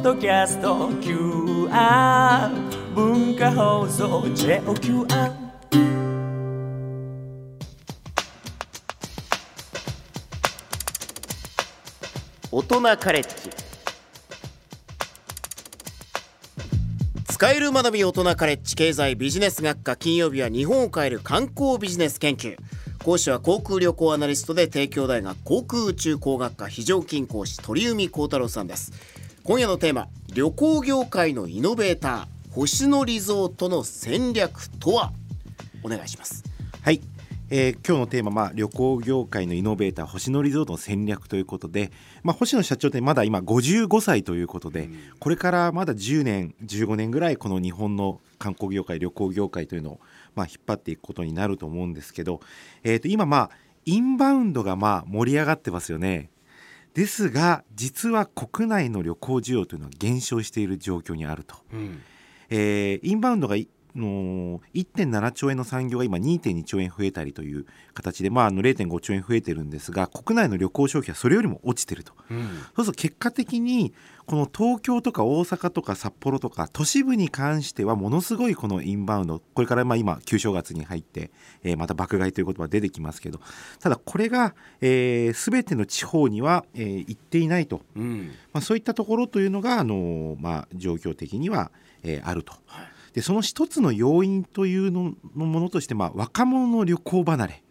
ッドキャスト QR 文化放送 JOQR 大人カレッジ。使える学び大人カレッジ経済ビジネス学科金曜日は日本を変える観光ビジネス研究。講師は航空旅行アナリストで帝京大学航空宇宙工学科非常勤講師鳥海幸太郎さんです。今夜のテーマ旅行業界のイノベーター星野リゾートの戦略とは？お願いします。はい、えー今日のテーマ、まあ、旅行業界のイノベーター星野リゾートの戦略ということで、まあ、星野社長ってまだ今55歳ということで、これからまだ10年15年ぐらいこの日本の観光業界旅行業界というのを、まあ、引っ張っていくことになると思うんですけど、えー、と今まあインバウンドがまあ盛り上がってますよね。ですが実は国内の旅行需要というのは減少している状況にあると。えーインバウンドがいの1.7兆円の産業が今2.2兆円増えたりという形で、まあ、あの0.5兆円増えてるんですが国内の旅行消費はそれよりも落ちてると、そうすると結果的にこの東京とか大阪とか札幌とか都市部に関してはものすごいこのインバウンドこれからまあ今旧正月に入って、えーまた爆買いという言葉が出てきますけどただこれが、えー、全ての地方には、えー行っていないと。うんまあ、そういったところというのが、あのまあ、状況的には、えーあると。でその一つの要因というののものとして、まあ、若者の旅行離れ。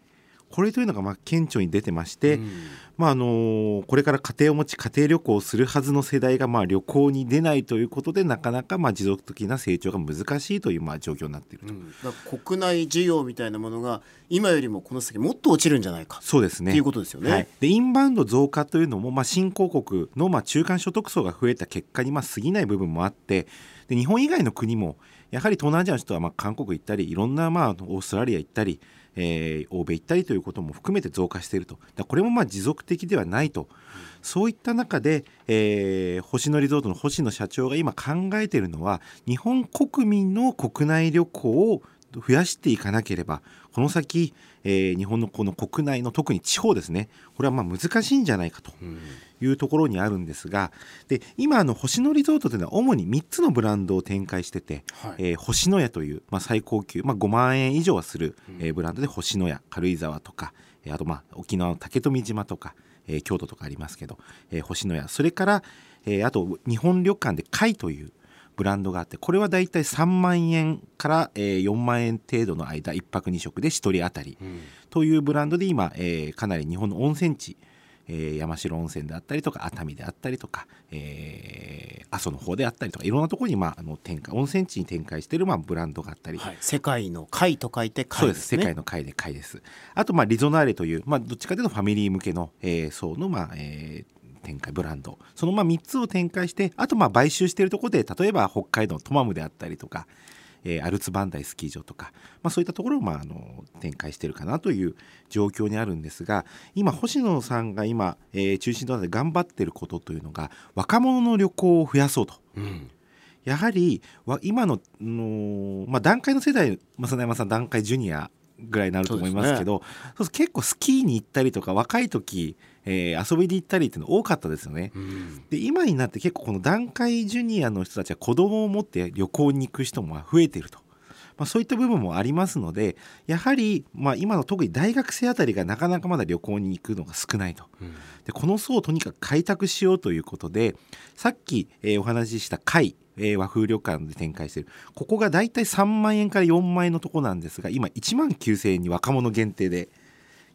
これというのがまあ顕著に出てまして、まああのこれから家庭を持ち家庭旅行をするはずの世代がまあ旅行に出ないということでなかなかまあ持続的な成長が難しいというまあ状況になっていると。だから国内需要みたいなものが今よりもこの先もっと落ちるんじゃないか。そうですね。っていうことですよね。はい、でインバウンド増加というのも、まあ、新興国の、まあ、中間所得層が増えた結果に、まあ、過ぎない部分もあってで日本以外の国もやはり東南アジアの人は、まあ、韓国行ったりいろんな、まあ、オーストラリア行ったり、えー欧米行ったりということも含めて増加していると。だこれもまあ持続的ではないと、そういった中で、えー星野リゾートの星野社長が今考えているのは日本国民の国内旅行を増やしていかなければこの先、えー日本のこの国内の特に地方ですねこれはまあ難しいんじゃないかというところにあるんですがで今あの星野リゾートというのは主に3つのブランドを展開してて、はい。えー星野屋という、まあ、最高級、まあ、5万円以上はする、えーブランドで星野屋軽井沢とか、えーあとまあ沖縄の竹富島とか、えー京都とかありますけど、えー星野屋。それから、えーあと日本旅館で海というブランドがあってこれはだいたい3万円から、えー4万円程度の間1泊2食で1人当たり。というブランドで今、えーかなり日本の温泉地、えー山城温泉であったりとか熱海であったりとか、えー阿蘇の方であったりとかいろんなところに、まあ、あの展開温泉地に展開している、まあ、ブランドがあったり、はい、世界の貝と書いてそうで貝です。すね世界の会で会です。あとまあリゾナーレという、まあ、どっちかというとファミリー向けの、えー層の、まあえー展開ブランドそのまあ3つを展開してあとまあ買収しているところで例えば北海道のトマムであったりとか、えーアルツバンダイスキー場とか、まあ、そういったところをまああの展開しているかなという状況にあるんですが今星野さんが今、えー中心となって頑張っていることというのが若者の旅行を増やそうと。やはりわ今のの、まあ、段階の世代正山さん段階ジュニアぐらいになると思いますけどそうすると結構スキーに行ったりとか若い時、えー遊びに行ったりっていうの多かったですよね。で今になって結構この段階ジュニアの人たちは子供を持って旅行に行く人も増えていると。まあ、そういった部分もありますのでやはり、まあ、今の特に大学生あたりがなかなかまだ旅行に行くのが少ないと。でこの層をとにかく開拓しようということでさっき、えーお話しした会、えー和風旅館で展開している。ここがだいたい3万円から4万円のとこなんですが今1万9000円に若者限定で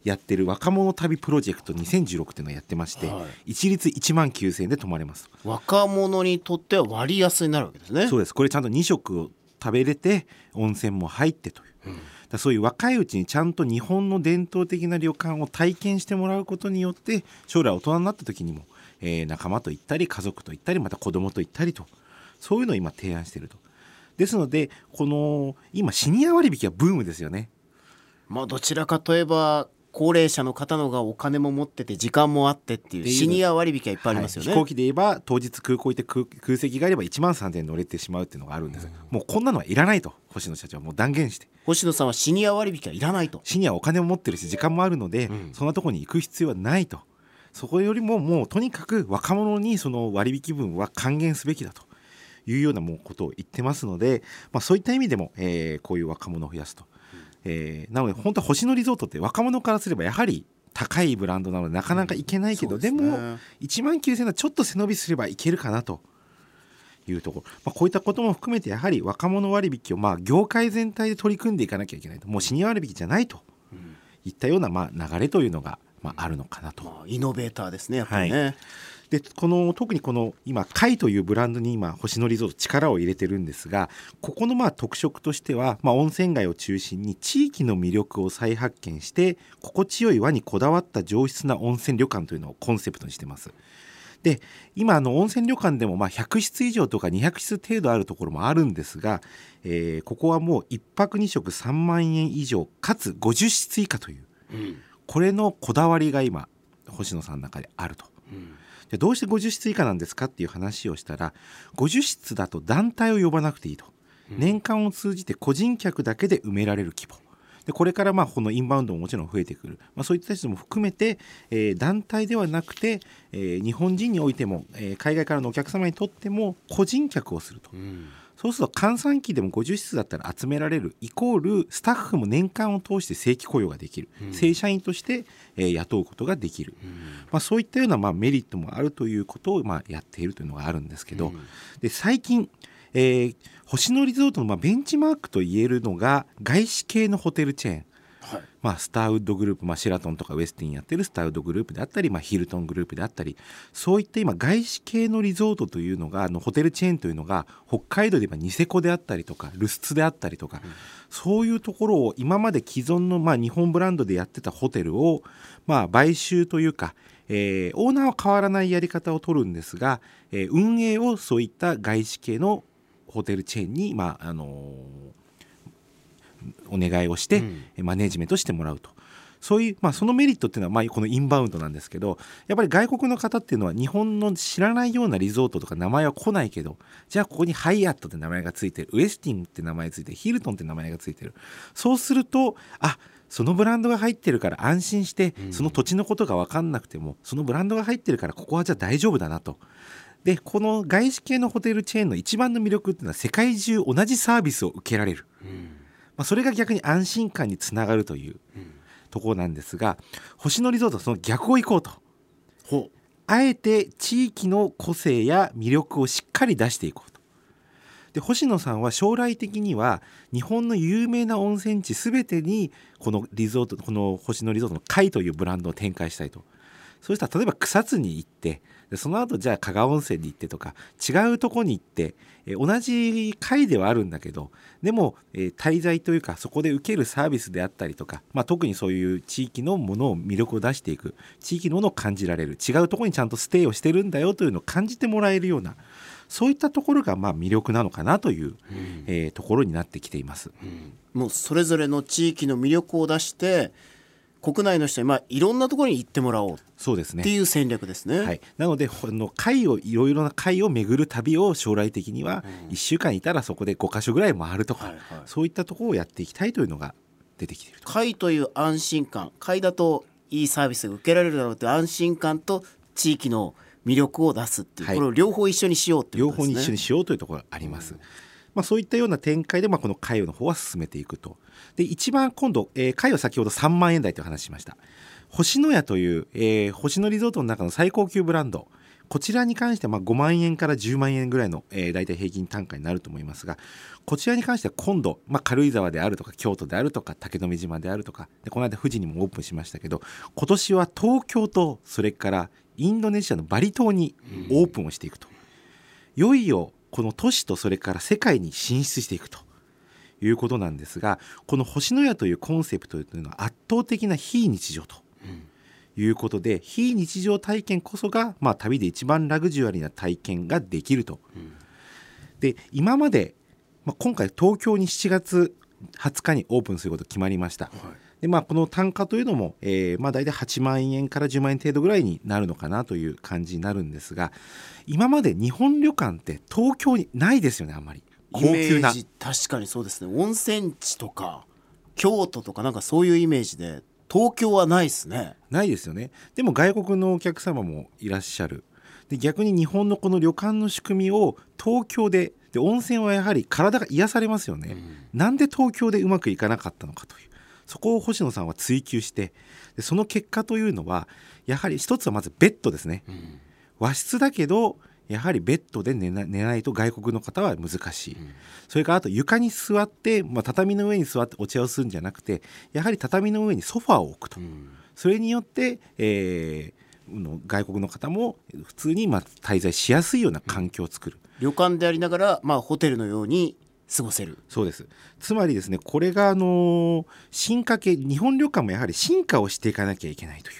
やってる若者旅プロジェクト2016っていうのをやってまして、は一律1万9000円で泊まれます。若者にとっては割安になるわけですね。そうです。これちゃんと2食を食べれて温泉も入ってという、だからそういう若いうちにちゃんと日本の伝統的な旅館を体験してもらうことによって将来大人になった時にも、えー仲間と行ったり家族と行ったりまた子供と行ったりとそういうのを今提案していると。ですのでこの今シニア割引はブームですよね。まあどちらかといえば高齢者の方の方がお金も持ってて時間もあってっていうシニア割引はいっぱいありますよね、はい。飛行機で言えば当日空港行って空空席があれば1万3000円乗れてしまうっていうのがあるんです、もうこんなのはいらないと星野社長。はもう断言して。星野さんはシニア割引はいらないと。シニアはお金を持ってるし時間もあるので、うん。そんなところに行く必要はないと。そこよりももうとにかく若者にその割引分は還元すべきだというようなもうことを言ってますので、まあ、そういった意味でも、えーこういう若者を増やすと、えーなので本当は星野リゾートって若者からすればやはり高いブランドなのでなかなか行けないけど、そうですね。も1万9000円はちょっと背伸びすればいけるかなと。いうとこ。ろ、まあ、こういったことも含めてやはり若者割引をまあ業界全体で取り組んでいかなきゃいけないと。もうシニア割引じゃないと。いったようなまあ流れというのがまああるのかなと。まあ、イノベーターですねやっぱりね、でこの特にこの今貝というブランドに今星野リゾート力を入れてるんですがここのまあ特色としては、まあ、温泉街を中心に地域の魅力を再発見して心地よい和にこだわった上質な温泉旅館というのをコンセプトにしてます。で今あの温泉旅館でもまあ100室以上とか200室程度あるところもあるんですが、えーここはもう1泊2食3万円以上かつ50室以下といううんこれのこだわりが今星野さんの中であると。うんじゃあどうして50室以下なんですかっていう話をしたら50室だと団体を呼ばなくていいと、年間を通じて個人客だけで埋められる規模。でこれからまあこのインバウンドももちろん増えてくる、まあ、そういった人も含めて、えー団体ではなくて、えー日本人においても、えー海外からのお客様にとっても個人客をすると。うんそうすると閑散期でも50室だったら集められるイコールスタッフも年間を通して正規雇用ができる、正社員として、えー雇うことができる、まあ、そういったようなまあメリットもあるということをまあやっているというのがあるんですけど、で最近、えー星野リゾートのまあベンチマークと言えるのが外資系のホテルチェーンはい。まあ、スターウッドグループ、まあ、シェラトンとかウェスティンやってるスターウッドグループであったり、まあ、ヒルトングループであったりそういった今外資系のリゾートというのがあのホテルチェーンというのが北海道で言えばニセコであったりとかルスツであったりとか、そういうところを今まで既存のまあ日本ブランドでやってたホテルをまあ買収というか、えーオーナーは変わらないやり方を取るんですが、えー運営をそういった外資系のホテルチェーンに、まああのーお願いをして、うん。えマネージメントしてもらうと。そういう、まあ、そのメリットっていうのは、まあ、このインバウンドなんですけどやっぱり外国の方っていうのは日本の知らないようなリゾートとか名前は来ないけどじゃあここにハイアットって名前がついてるウエスティンって名前がついてるヒルトンって名前がついてる。そうするとあそのブランドが入ってるから安心してその土地のことが分かんなくてもそのブランドが入ってるからここはじゃあ大丈夫だなと。でこの外資系のホテルチェーンの一番の魅力っていうのは世界中同じサービスを受けられる、まあ、それが逆に安心感につながるというところなんですが星野リゾートはその逆を行こうとほあえて地域の個性や魅力をしっかり出していこうと。で星野さんは将来的には日本の有名な温泉地全てにこのリゾートこの星野リゾートの貝というブランドを展開したいと。そうしたら例えば草津に行ってでその後じゃあ加賀温泉に行ってとか違うとこに行って、えー同じ会ではあるんだけどでも、えー滞在というかそこで受けるサービスであったりとか、まあ、特にそういう地域のものを魅力を出していく地域のものを感じられる違うところにちゃんとステイをしてるんだよというのを感じてもらえるようなそういったところがまあ魅力なのかなという、えーところになってきています。うもうそれぞれの地域の魅力を出して国内の人にまあいろんなところに行ってもらおうっそうですねていう戦略ですね。はい、なのでこの会をいろいろな会を巡る旅を将来的には1週間いたらそこで5か所ぐらい回るとか、はいはいそういったところをやっていきたいというのが出てきていると。会という安心感会だといいサービスが受けられるだろうという安心感と地域の魅力を出すっていう、はいこれを両方一緒にしようっていう両ことですね。方に一緒にしようというところがあります。まあ、そういったような展開で、まあ、この会の方は進めていくと。で一番今度、えー、会は先ほど3万円台という話しました。星野屋という、えー星野リゾートの中の最高級ブランドこちらに関してはまあ5万円から10万円ぐらいの、えー、大体平均単価になると思いますがこちらに関しては今度、まあ、軽井沢であるとか京都であるとか竹富島であるとかでこの間富士にもオープンしましたけど今年は東京とそれからインドネシアのバリ島にオープンをしていくと。いよいよこの都市とそれから世界に進出していくということなんですがこの星のやというコンセプトというのは圧倒的な非日常ということで、非日常体験こそが、まあ、旅で一番ラグジュアリーな体験ができると。で今まで、まあ、今回東京に7月20日にオープンすること決まりました。でまあ、この単価というのも、えーまあ、大体8万円から10万円程度ぐらいになるのかなという感じになるんですが今まで日本旅館って東京にないですよねあんまり。高級な。イメージ確かにそうですね。温泉地とか京都とかなんかそういうイメージで東京はないですね。ないですよね。でも外国のお客様もいらっしゃる。で逆に日本のこの旅館の仕組みを東京でで温泉はやはり体が癒されますよね、なんで東京でうまくいかなかったのかというそこを星野さんは追求してでその結果というのはやはり一つはまずベッドですね、和室だけどやはりベッドで寝な寝ないと外国の方は難しい、それからあと床に座って、まあ、畳の上に座ってお茶をするんじゃなくてやはり畳の上にソファーを置くと、それによって、えーの外国の方も普通にまあ滞在しやすいような環境を作る、旅館でありながら、まあ、ホテルのように過ごせる。そうです。つまりですねこれがあのー進化系日本旅館もやはり進化をしていかなきゃいけないという、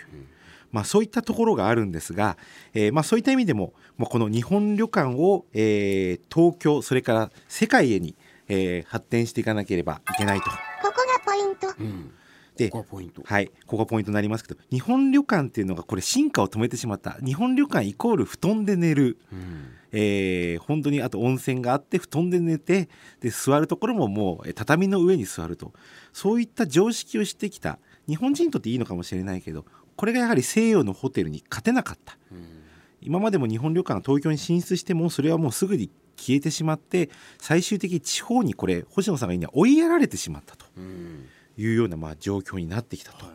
まあ、そういったところがあるんですが、えーまあ、そういった意味でも、まあ、この日本旅館を、えー東京それから世界へに、えー発展していかなければいけないと。ここがポイント。うんでここがポイント。はい、ここがポイントになりますけど日本旅館っていうのがこれ進化を止めてしまった。日本旅館イコール布団で寝る、うん。えー本当にあと温泉があって布団で寝てで座るところももうえ畳の上に座ると。そういった常識をしてきた日本人にとっていいのかもしれないけどこれがやはり西洋のホテルに勝てなかった。今までも日本旅館が東京に進出してもそれはもうすぐに消えてしまって最終的に地方にこれ星野さんが言うには追いやられてしまったと。うんいうようなまあ状況になってきたと。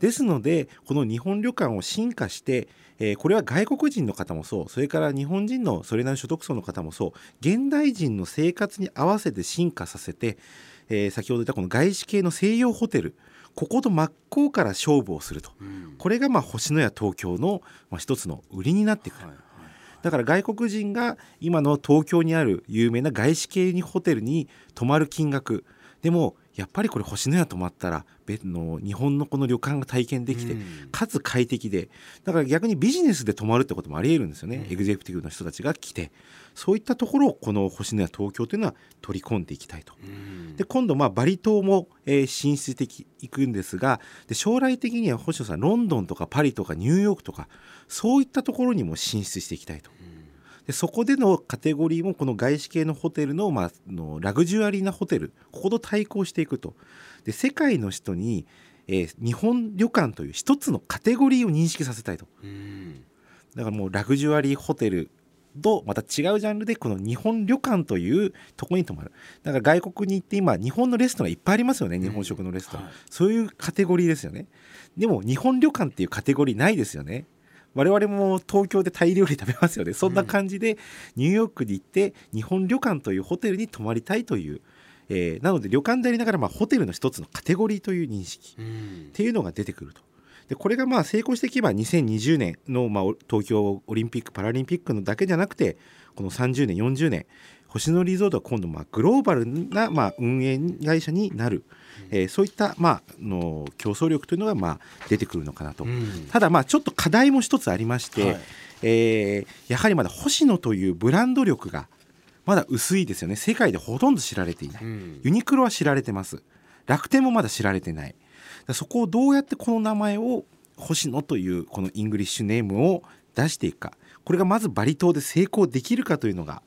ですのでこの日本旅館を進化して、えーこれは外国人の方もそうそれから日本人のそれなりの所得層の方もそう現代人の生活に合わせて進化させて、えー先ほど言ったこの外資系の西洋ホテルここと真っ向から勝負をすると。うん。これがまあ星のや東京の、まあ、一つの売りになってくる。はいはい。だから外国人が今の東京にある有名な外資系にホテルに泊まる金額。でもやっぱりこれ星のや泊まったら別の日本のこの旅館が体験できて、うんかつ快適でだから逆にビジネスで泊まるってこともありえるんですよね、うんエグゼクティブの人たちが来てそういったところをこの星のや東京というのは取り込んでいきたいと。うんで今度まあバリ島も、えー進出していくんですがで将来的には星野さんロンドンとかパリとかニューヨークとかそういったところにも進出していきたいと。でそこでのカテゴリーもこの外資系のホテルの,、まあ、のラグジュアリーなホテルここと対抗していくと。で世界の人に、えー日本旅館という一つのカテゴリーを認識させたいと。うん。だからもうラグジュアリーホテルとまた違うジャンルでこの日本旅館というところに泊まる。だから外国に行って今日本のレストランいっぱいありますよね日本食のレストラン、はい。そういうカテゴリーですよね。でも日本旅館っていうカテゴリーないですよね我々も東京でタイ料理食べますよね。そんな感じでニューヨークに行って日本旅館というホテルに泊まりたいという、えーなので旅館でありながらまあホテルの一つのカテゴリーという認識うん。っていうのが出てくると。でこれがまあ成功していけば2020年のまあお東京オリンピック・パラリンピックのだけじゃなくてこの30年40年星野リゾートは今度まあグローバルなまあ運営会社になる、えーそういったまあの競争力というのがまあ出てくるのかなと。うん。ただまあちょっと課題も一つありまして、はい。えーやはりまだ星野というブランド力がまだ薄いですよね。世界でほとんど知られていない。うん。ユニクロは知られてます。楽天もまだ知られてない。そこをどうやってこの名前を星野というこの English name を出していくか。これがまずバリ島で成功できるかというのが、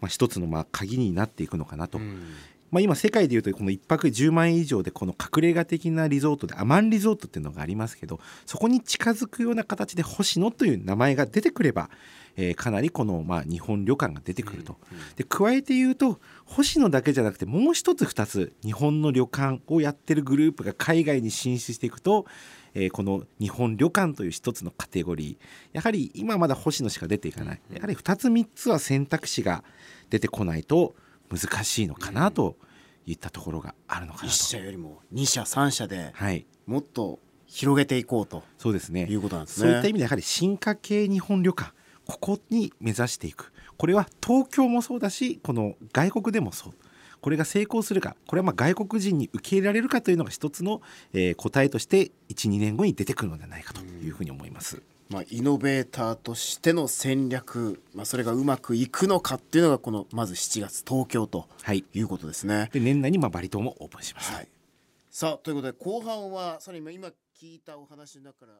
まあ、一つのまあ鍵になっていくのかなと、うん。まあ、今世界でいうとこの1泊10万円以上でこの隠れ家的なリゾートでアマンリゾートっていうのがありますけどそこに近づくような形で星野という名前が出てくれば、えーかなりこのまあ日本旅館が出てくると。で加えて言うと星野だけじゃなくてもう一つ二つ日本の旅館をやってるグループが海外に進出していくと、えーこの日本旅館という一つのカテゴリー。やはり今まだ星野しか出ていかない。やはり二つ三つは選択肢が出てこないと難しいのかなといったところがあるのかな一と。社よりも二社三社ではい。もっと広げていこうと。そうですね。いうことなんですね。そういった意味でやはり進化系日本旅館ここに目指していく。これは東京もそうだしこの外国でもそうこれが成功するかこれはまあ外国人に受け入れられるかというのが一つの、えー答えとして12年後に出てくるのではないかというふうに思います。まあ、イノベーターとしての戦略、まあ、それがうまくいくのかっていうのがこのまず7月東京とはい、いうことですね。で年内にまあバリ島もオープンします。はい、さあということで後半はそれ今今聞いたお話の中から